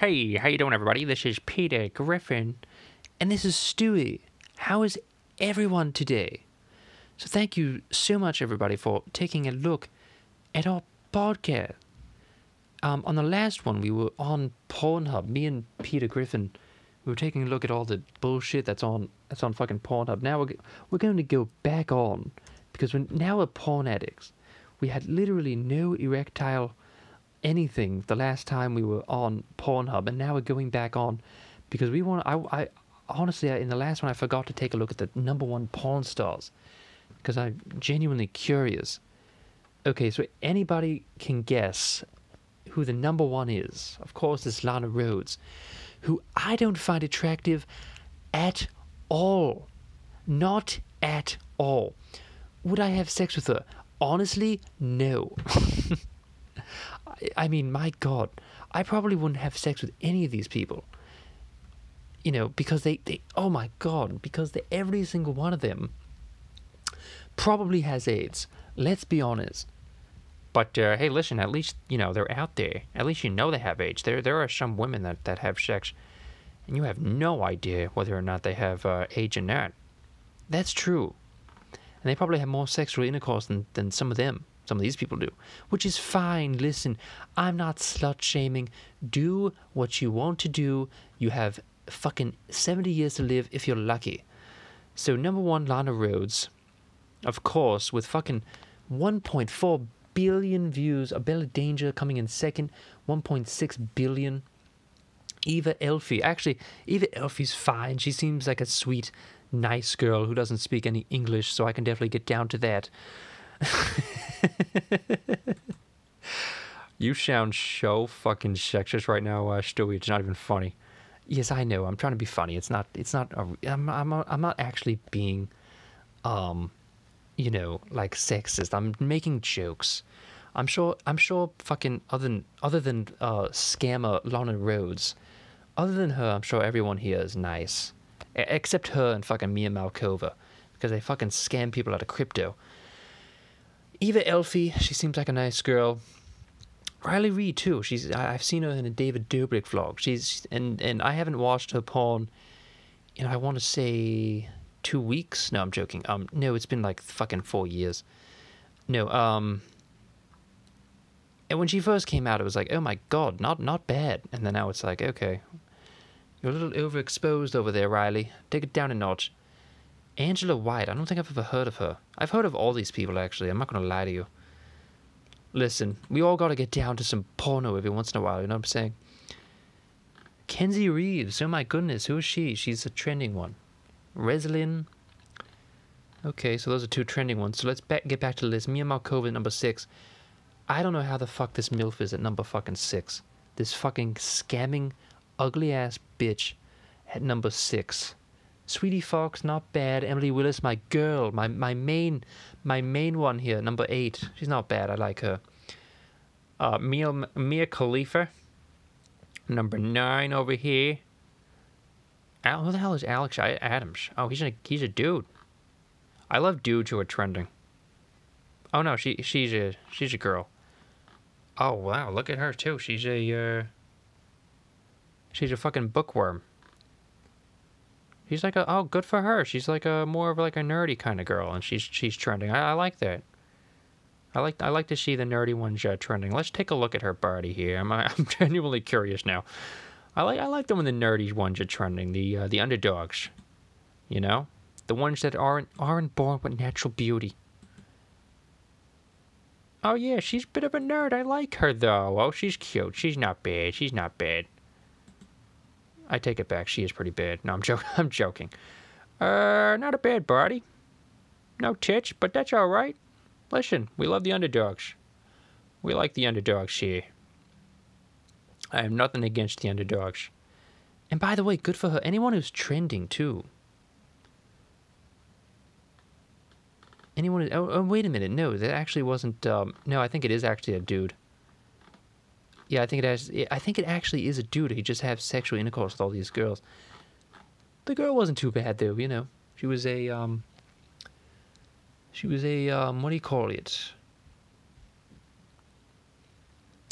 Hey, how you doing, everybody? This is Peter Griffin, and this is Stewie. How is everyone today? So thank you so much, everybody, for taking a look at our podcast. Um, on the last one, we were on Pornhub. Me and Peter Griffin, we were taking a look at all the bullshit that's on that's on fucking Pornhub. Now we're we're going to go back on because we're now we're porn addicts. We had literally no erectile anything the last time we were on Pornhub, and now we're going back on because we want. I, I honestly, in the last one, I forgot to take a look at the number one porn stars because I'm genuinely curious. Okay, so anybody can guess who the number one is. Of course, it's Lana Rhodes, who I don't find attractive at all. Not at all. Would I have sex with her? Honestly, no. I mean, my God, I probably wouldn't have sex with any of these people. You know, because they, they oh my God, because they, every single one of them probably has AIDS. Let's be honest. But uh, hey, listen, at least, you know, they're out there. At least you know they have AIDS. There, there are some women that, that have sex, and you have no idea whether or not they have uh, AIDS or not. That's true. And they probably have more sexual intercourse than, than some of them some of these people do, which is fine. Listen, I'm not slut shaming. Do what you want to do. You have fucking 70 years to live if you're lucky. So, number one, Lana Rhodes, of course, with fucking 1.4 billion views. Abella Danger coming in second, 1.6 billion. Eva Elfie. Actually, Eva Elfie's fine. She seems like a sweet, nice girl who doesn't speak any English, so I can definitely get down to that. you sound so fucking sexist right now, uh, Stewie. It's not even funny. Yes, I know. I'm trying to be funny. It's not. It's not. A, I'm. I'm. A, I'm not actually being, um, you know, like sexist. I'm making jokes. I'm sure. I'm sure. Fucking other than other than uh, scammer Lana Rhodes, other than her, I'm sure everyone here is nice, except her and fucking Mia Malkova, because they fucking scam people out of crypto. Eva Elfie, she seems like a nice girl. Riley Reid too. She's I've seen her in a David Dobrik vlog. She's and and I haven't watched her porn. You know, I want to say two weeks. No, I'm joking. Um, no, it's been like fucking four years. No, um. And when she first came out, it was like, oh my god, not not bad. And then now it's like, okay, you're a little overexposed over there, Riley. Take it down a notch. Angela White. I don't think I've ever heard of her. I've heard of all these people, actually. I'm not going to lie to you. Listen, we all got to get down to some porno every once in a while, you know what I'm saying? Kenzie Reeves. Oh my goodness, who is she? She's a trending one. Reslin. Okay, so those are two trending ones. So let's get back to the list. Mia Malkova at number six. I don't know how the fuck this MILF is at number fucking six. This fucking scamming, ugly ass bitch at number six. Sweetie Fox, not bad. Emily Willis, my girl, my my main, my main one here, number eight. She's not bad. I like her. Uh, Mia Mia Khalifa, number nine over here. Al, who the hell is Alex Adams? Oh, he's a he's a dude. I love dudes who are trending. Oh no, she she's a she's a girl. Oh wow, look at her too. She's a uh, she's a fucking bookworm. She's like a oh, good for her. She's like a more of like a nerdy kind of girl, and she's she's trending. I, I like that. I like I like to see the nerdy ones uh, trending. Let's take a look at her body here. I'm I'm genuinely curious now. I like I like them when the nerdy ones are trending. The uh, the underdogs, you know, the ones that aren't aren't born with natural beauty. Oh yeah, she's a bit of a nerd. I like her though. Oh, she's cute. She's not bad. She's not bad. I take it back. She is pretty bad. No, I'm joking. I'm joking. Uh, not a bad body. No titch, but that's all right. Listen, we love the underdogs. We like the underdogs here. I have nothing against the underdogs. And by the way, good for her. Anyone who's trending too. Anyone? Oh, oh, wait a minute. No, that actually wasn't. Um, no, I think it is actually a dude. Yeah, I think it has. I think it actually is a dude. He just has sexual intercourse with all these girls. The girl wasn't too bad though. You know, she was a um. She was a um. What do you call it?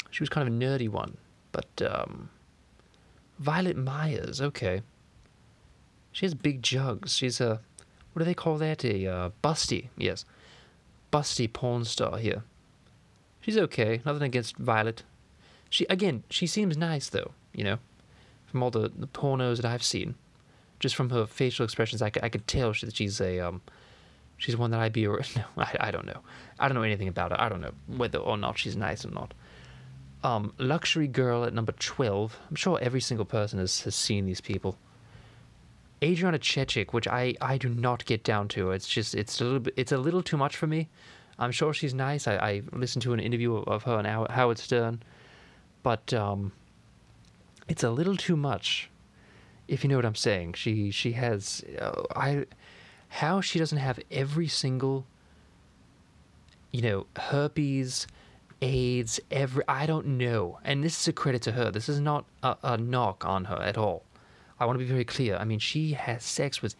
She was kind of a nerdy one, but um. Violet Myers, okay. She has big jugs. She's a, what do they call that? A uh, busty, yes. Busty porn star here. She's okay. Nothing against Violet. She again, she seems nice though. You know, from all the, the pornos that I've seen, just from her facial expressions, I I could tell that she's a um, she's one that I'd be. No, I, I don't know. I don't know anything about her. I don't know whether or not she's nice or not. Um, luxury girl at number twelve. I'm sure every single person has, has seen these people. Adriana Chechik, which I, I do not get down to. It's just it's a little bit it's a little too much for me. I'm sure she's nice. I, I listened to an interview of her on Howard Stern, but um, it's a little too much, if you know what I'm saying. She she has uh, I how she doesn't have every single you know herpes, AIDS, every I don't know. And this is a credit to her. This is not a, a knock on her at all. I want to be very clear. I mean, she has sex with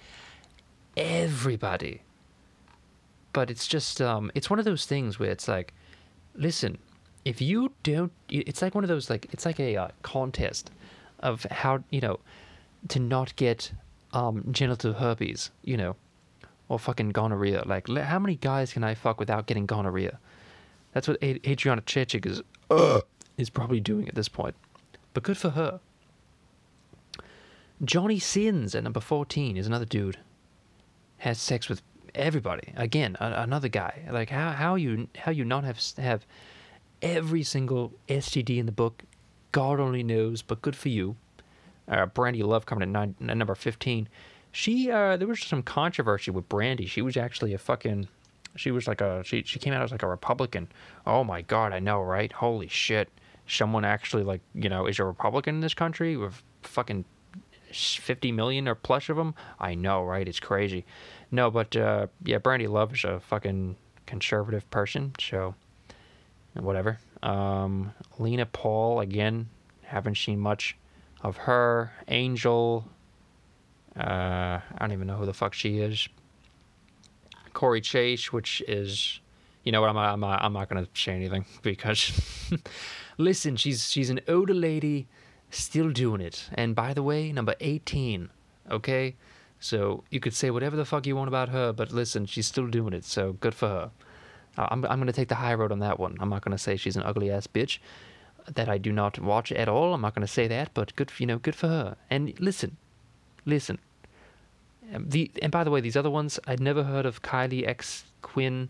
everybody. But it's just, um, it's one of those things where it's like, listen, if you don't, it's like one of those, like, it's like a uh, contest of how, you know, to not get um, genital herpes, you know, or fucking gonorrhea. Like, how many guys can I fuck without getting gonorrhea? That's what Adriana Chechik is, uh, is probably doing at this point. But good for her. Johnny Sins at number 14 is another dude. Has sex with everybody. Again, a, another guy. Like how how you how you not have have every single STD in the book. God only knows, but good for you. Uh, Brandy Love coming at, nine, at number 15. She uh, there was some controversy with Brandy. She was actually a fucking she was like a she she came out as like a Republican. Oh my god, I know, right? Holy shit. Someone actually like, you know, is a Republican in this country with fucking 50 million or plus of them. I know, right? It's crazy. No, but uh, yeah, Brandy Love is a fucking conservative person, so whatever. Um, Lena Paul, again, haven't seen much of her. Angel, uh, I don't even know who the fuck she is. Corey Chase, which is, you know what? I'm I'm I'm not gonna say anything because, listen, she's she's an older lady still doing it. And by the way, number 18, okay? So you could say whatever the fuck you want about her, but listen, she's still doing it, so good for her. I'm, I'm going to take the high road on that one. I'm not going to say she's an ugly ass bitch that I do not watch at all. I'm not going to say that, but good, you know, good for her. And listen, listen. Um, the and by the way, these other ones I'd never heard of Kylie X Quinn,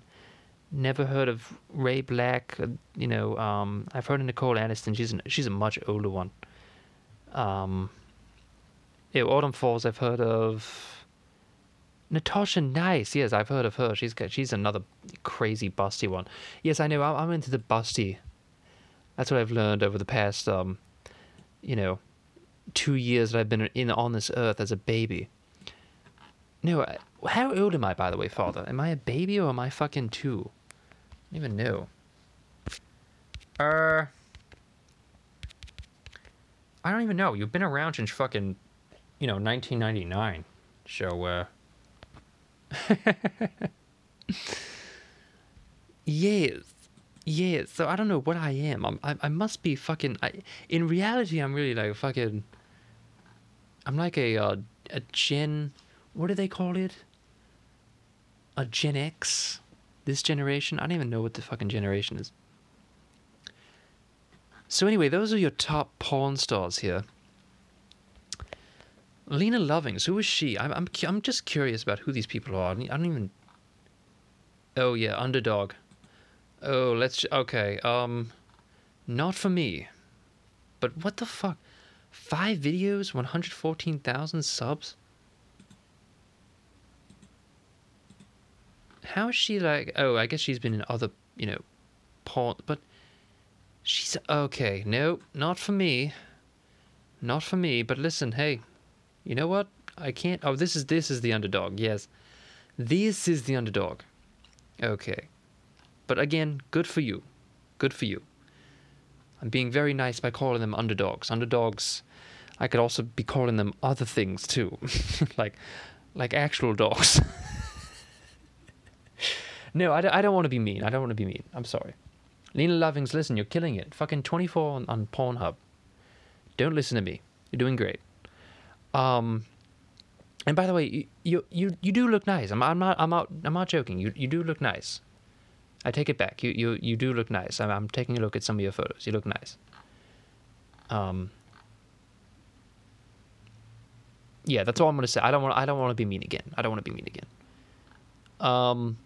never heard of Ray Black. Uh, you know, um, I've heard of Nicole Aniston. She's an, she's a much older one. Um, yeah, Autumn Falls, I've heard of. Natasha Nice, yes, I've heard of her. She's she's another crazy busty one. Yes, I know. I'm, I'm into the busty. That's what I've learned over the past, um, you know, two years that I've been in on this earth as a baby. No, how old am I, by the way, Father? Am I a baby or am I fucking two? I don't even know. Uh, I don't even know. You've been around since fucking, you know, 1999. So, uh. yes. Yeah, so I don't know what I am. I'm, I, I must be fucking. I, in reality, I'm really like fucking. I'm like a uh, a Gen. What do they call it? A Gen X. This generation. I don't even know what the fucking generation is. So anyway, those are your top porn stars here. Lena Lovings, who is she? I'm I'm I'm just curious about who these people are. I don't even. Oh yeah, underdog. Oh, let's okay. Um, not for me. But what the fuck? Five videos, one hundred fourteen thousand subs. How is she like? Oh, I guess she's been in other, you know, porn, but She's okay. No, not for me. Not for me. But listen, hey, you know what? I can't. Oh, this is this is the underdog. Yes, this is the underdog. Okay, but again, good for you. Good for you. I'm being very nice by calling them underdogs. Underdogs. I could also be calling them other things too, like like actual dogs. no, I, I don't want to be mean. I don't want to be mean. I'm sorry. Lena Lovings, listen, you're killing it. Fucking 24 on, on Pornhub. Don't listen to me. You're doing great. Um, and by the way, you you you, you do look nice. I'm I'm not I'm not I'm not joking. You you do look nice. I take it back. You you you do look nice. I'm, I'm taking a look at some of your photos. You look nice. Um. Yeah, that's all I'm gonna say. I don't want I don't want to be mean again. I don't want to be mean again. Um.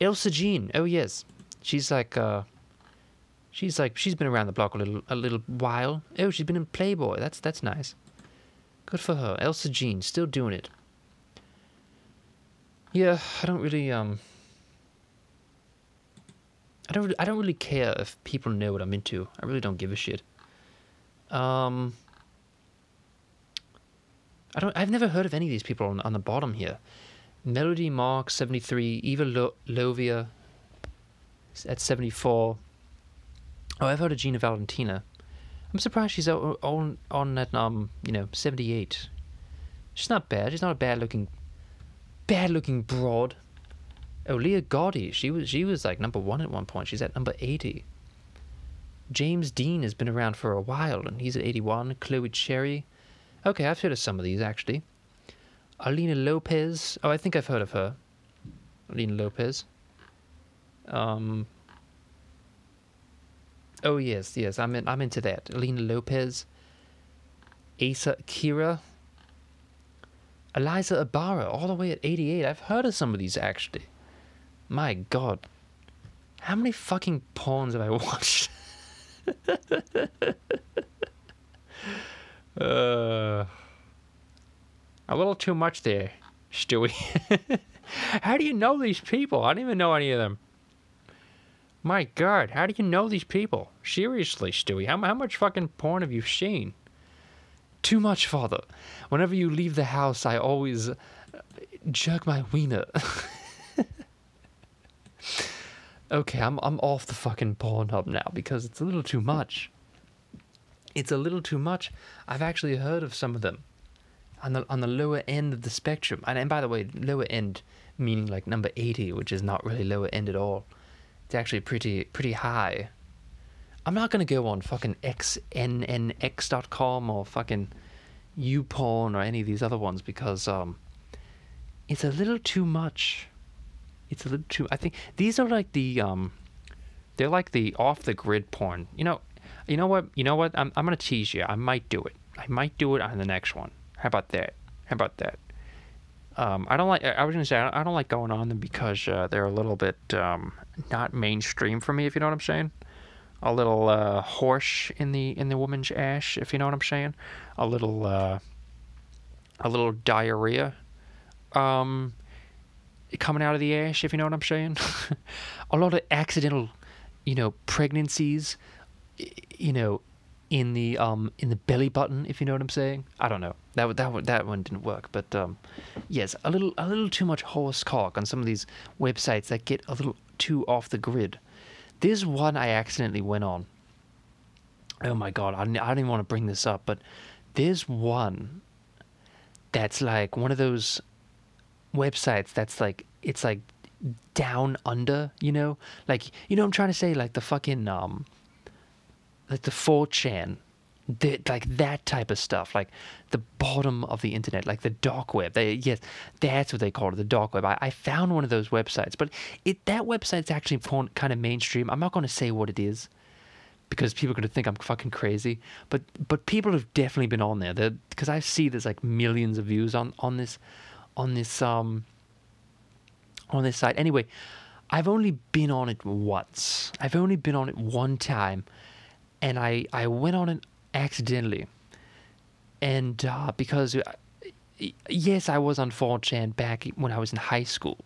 Elsa Jean. Oh yes, she's like uh. She's like she's been around the block a little a little while. Oh, she's been in Playboy. That's that's nice. Good for her. Elsa Jean still doing it. Yeah, I don't really um. I don't I don't really care if people know what I'm into. I really don't give a shit. Um. I don't. I've never heard of any of these people on, on the bottom here. Melody Mark seventy three, Eva Lo- Lovia at seventy four. Oh, I've heard of Gina Valentina. I'm surprised she's on on, at um you know seventy eight. She's not bad. She's not a bad looking, bad looking broad. Oh, Leah Gotti. She was she was like number one at one point. She's at number eighty. James Dean has been around for a while, and he's at eighty one. Chloe Cherry. Okay, I've heard of some of these actually. Alina Lopez. Oh, I think I've heard of her. Alina Lopez. Um. Oh yes, yes, I'm in, I'm into that. Alina Lopez. Asa Akira. Eliza Ibarra, all the way at 88. I've heard of some of these actually. My God. How many fucking porns have I watched? uh, a little too much there, Stewie. how do you know these people? I don't even know any of them. My God, how do you know these people? Seriously, Stewie, how, how much fucking porn have you seen? Too much, father. Whenever you leave the house, I always uh, jerk my wiener. okay, I'm I'm off the fucking Pornhub now because it's a little too much. It's a little too much. I've actually heard of some of them on the on the lower end of the spectrum. And, and by the way, lower end meaning like number 80, which is not really lower end at all. It's actually pretty pretty high. I'm not gonna go on fucking xnnx.com or fucking YouPorn or any of these other ones because um, it's a little too much. It's a little too. I think these are like the um, they're like the off the grid porn. You know, you know what? You know what? I'm I'm gonna tease you. I might do it. I might do it on the next one. How about that? How about that? Um, I don't like. I was gonna say I don't like going on them because uh, they're a little bit um, not mainstream for me. If you know what I'm saying a little uh, horse in the in the woman's ash, if you know what I'm saying. A little uh, a little diarrhea um, coming out of the ash, if you know what I'm saying. a lot of accidental, you know, pregnancies, you know, in the um in the belly button, if you know what I'm saying. I don't know. That that that one didn't work, but um, yes, a little a little too much horse cock on some of these websites that get a little too off the grid. There's one I accidentally went on. Oh my god, I, I don't even want to bring this up, but there's one that's like one of those websites that's like it's like down under, you know? Like you know I'm trying to say? Like the fucking um like the 4chan the, like that type of stuff, like the bottom of the internet, like the dark web. They, yes, that's what they call it, the dark web. I, I found one of those websites, but it that website's actually kind of mainstream. I'm not going to say what it is because people are going to think I'm fucking crazy. But but people have definitely been on there. Because I see there's like millions of views on on this on this um on this site. Anyway, I've only been on it once. I've only been on it one time, and I I went on it accidentally. And uh, because, uh, yes, I was on 4chan back when I was in high school.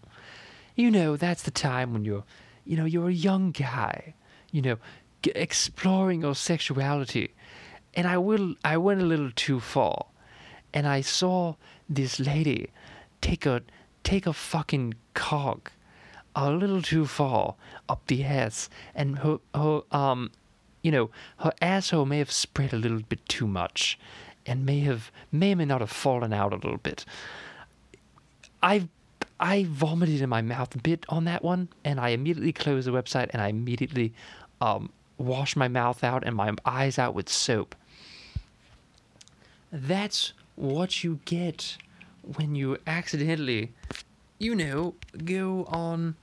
You know, that's the time when you're, you know, you're a young guy, you know, g- exploring your sexuality. And I will, I went a little too far, and I saw this lady take a, take a fucking cock a little too far up the ass, and her, her um, you know, her asshole may have spread a little bit too much and may have may or may not have fallen out a little bit. I I vomited in my mouth a bit on that one, and I immediately closed the website and I immediately um, washed my mouth out and my eyes out with soap. That's what you get when you accidentally, you know, go on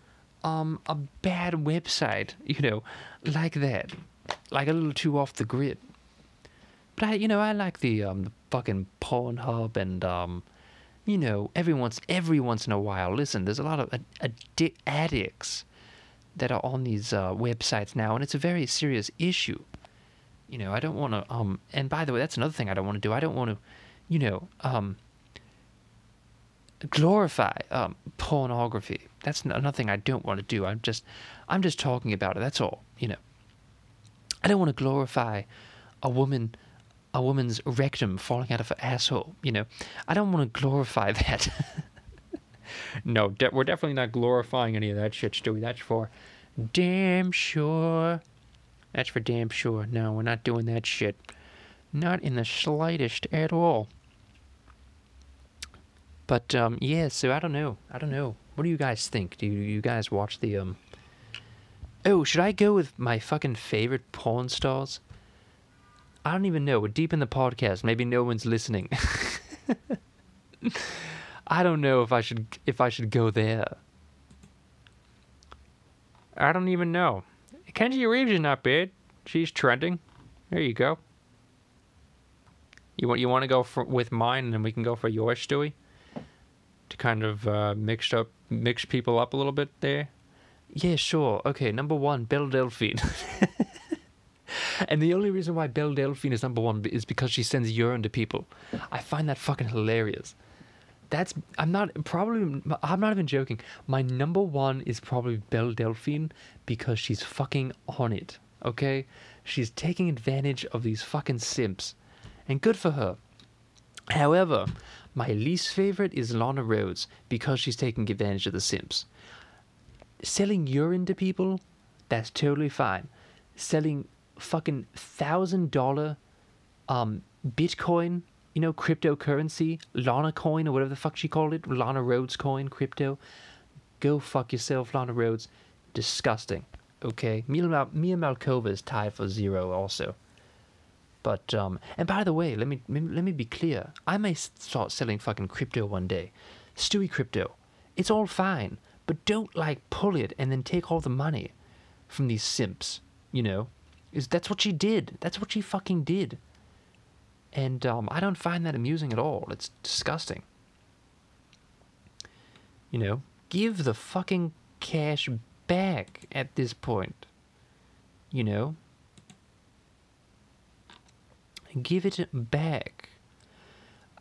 um a bad website, you know, like that, like a little too off the grid. But I, you know, I like the um the fucking Pornhub and um, you know, every once every once in a while. Listen, there's a lot of addi- addicts that are on these uh, websites now, and it's a very serious issue. You know, I don't want to um. And by the way, that's another thing I don't want to do. I don't want to, you know, um. Glorify um pornography. That's another thing I don't want to do. I'm just, I'm just talking about it. That's all. You know. I don't want to glorify a woman a woman's rectum falling out of her asshole. You know, I don't want to glorify that. no, de- we're definitely not glorifying any of that shit, Stewie. That's for damn sure. That's for damn sure. No, we're not doing that shit. Not in the slightest at all. But um, yeah, so I don't know. I don't know. What do you guys think? Do you, you guys watch the um? Oh, should I go with my fucking favorite porn stars? I don't even know. We're deep in the podcast. Maybe no one's listening. I don't know if I should if I should go there. I don't even know. Kenzie Reeves is not bad. She's trending. There you go. You want you want to go for, with mine, and then we can go for yours, Stewie. To kind of uh, mix up mix people up a little bit there. Yeah, sure. Okay, number one, Belle Delphine. and the only reason why Belle Delphine is number one is because she sends urine to people. I find that fucking hilarious. That's I'm not probably I'm not even joking. My number one is probably Belle Delphine because she's fucking on it. Okay, she's taking advantage of these fucking simps, and good for her. However, my least favorite is Lana Rhodes because she's taking advantage of the simps. Selling urine to people, that's totally fine. Selling fucking thousand dollar um Bitcoin, you know, cryptocurrency, Lana coin or whatever the fuck she called it, Lana Rhodes coin, crypto. Go fuck yourself, Lana Rhodes. Disgusting. Okay, Mia, Mal- Mia Malkova is tied for zero also. But um, and by the way, let me let me be clear. I may start selling fucking crypto one day, Stewie crypto. It's all fine, but don't like pull it and then take all the money from these simps. You know, is that's what she did. That's what she fucking did. And um, I don't find that amusing at all. It's disgusting. You know, give the fucking cash back at this point. You know, give it back.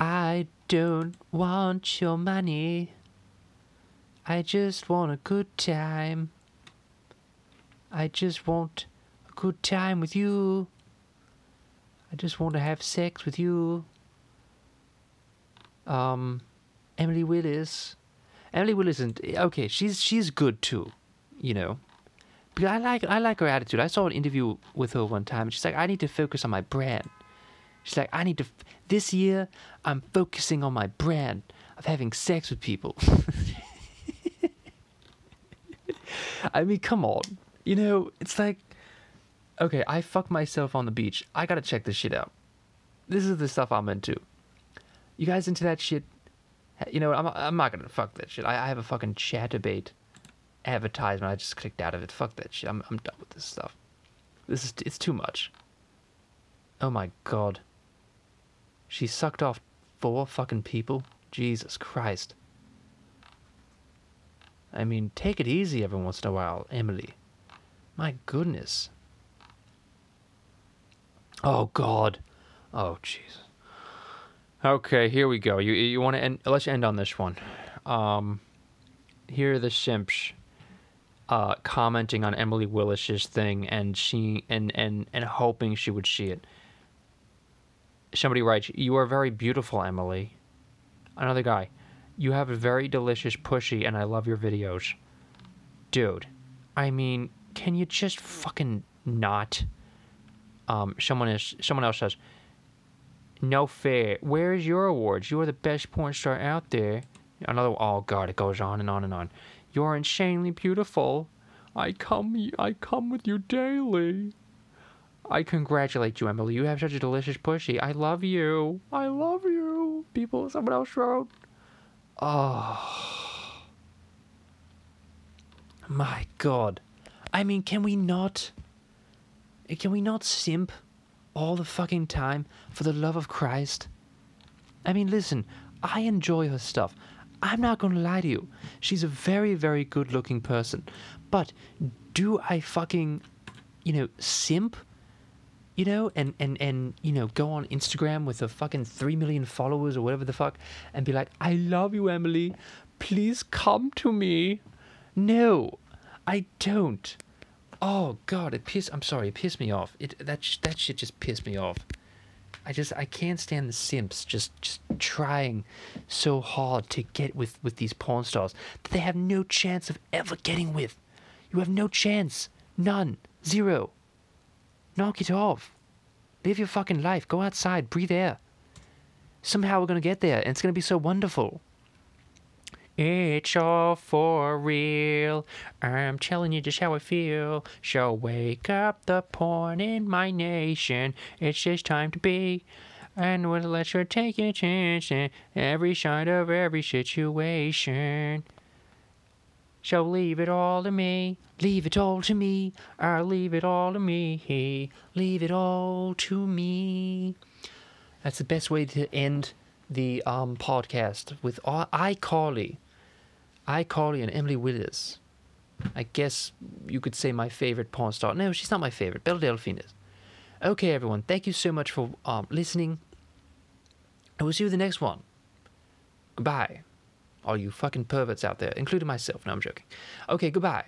I don't want your money. I just want a good time. I just want a good time with you. I just want to have sex with you. Um, Emily Willis. Emily Willis isn't okay. She's she's good too, you know. But I like I like her attitude. I saw an interview with her one time. And she's like, I need to focus on my brand. She's like, I need to. F- this year, I'm focusing on my brand of having sex with people. I mean, come on. You know, it's like, okay, I fucked myself on the beach. I gotta check this shit out. This is the stuff I'm into. You guys into that shit? You know, I'm I'm not gonna fuck that shit. I, I have a fucking Chaturbate advertisement. I just clicked out of it. Fuck that shit. I'm I'm done with this stuff. This is it's too much. Oh my god. She sucked off four fucking people? Jesus Christ. I mean, take it easy every once in a while, Emily. My goodness. Oh God. Oh Jesus. Okay, here we go. You you want to end? Let's end on this one. Um, here the simps uh, commenting on Emily Willis's thing, and she and and and hoping she would see it. Somebody writes, "You are very beautiful, Emily." Another guy, "You have a very delicious pushy, and I love your videos." Dude, I mean, can you just fucking not? Um, someone is someone else says, "No fair. Where is your awards? You are the best porn star out there." Another, oh god, it goes on and on and on. You're insanely beautiful. I come, I come with you daily. I congratulate you, Emily. You have such a delicious pussy. I love you. I love you. People, someone else wrote. Oh. My God. I mean, can we not. Can we not simp all the fucking time for the love of Christ? I mean, listen, I enjoy her stuff. I'm not to lie to you. She's a very, very good looking person. But do I fucking, you know, simp? You know, and, and, and, you know, go on Instagram with a fucking 3 million followers or whatever the fuck and be like, I love you, Emily. Please come to me. No, I don't. Oh, God, it pissed, I'm sorry, it pissed me off. It, that, sh- that shit just pissed me off. I just I can't stand the simps just just trying so hard to get with with these porn stars that they have no chance of ever getting with. You have no chance. None. Zero. Knock it off. Live your fucking life. Go outside. Breathe air. Somehow we're gonna get there and it's gonna be so wonderful. It's all for real. I'm telling you just how I feel. So wake up the porn in my nation. It's just time to be. And we'll let you take a chance in every side of every situation. So leave it all to me. Leave it all to me. I'll leave it all to me. Leave it all to me. That's the best way to end the um, podcast with all- iCarly. iCarly and Emily Willis. I guess you could say my favorite porn star. No, she's not my favorite. Belle Delphine is. Okay, everyone. Thank you so much for um, listening. I will see you in the next one. Goodbye. All you fucking perverts out there, including myself. No, I'm joking. Okay, goodbye.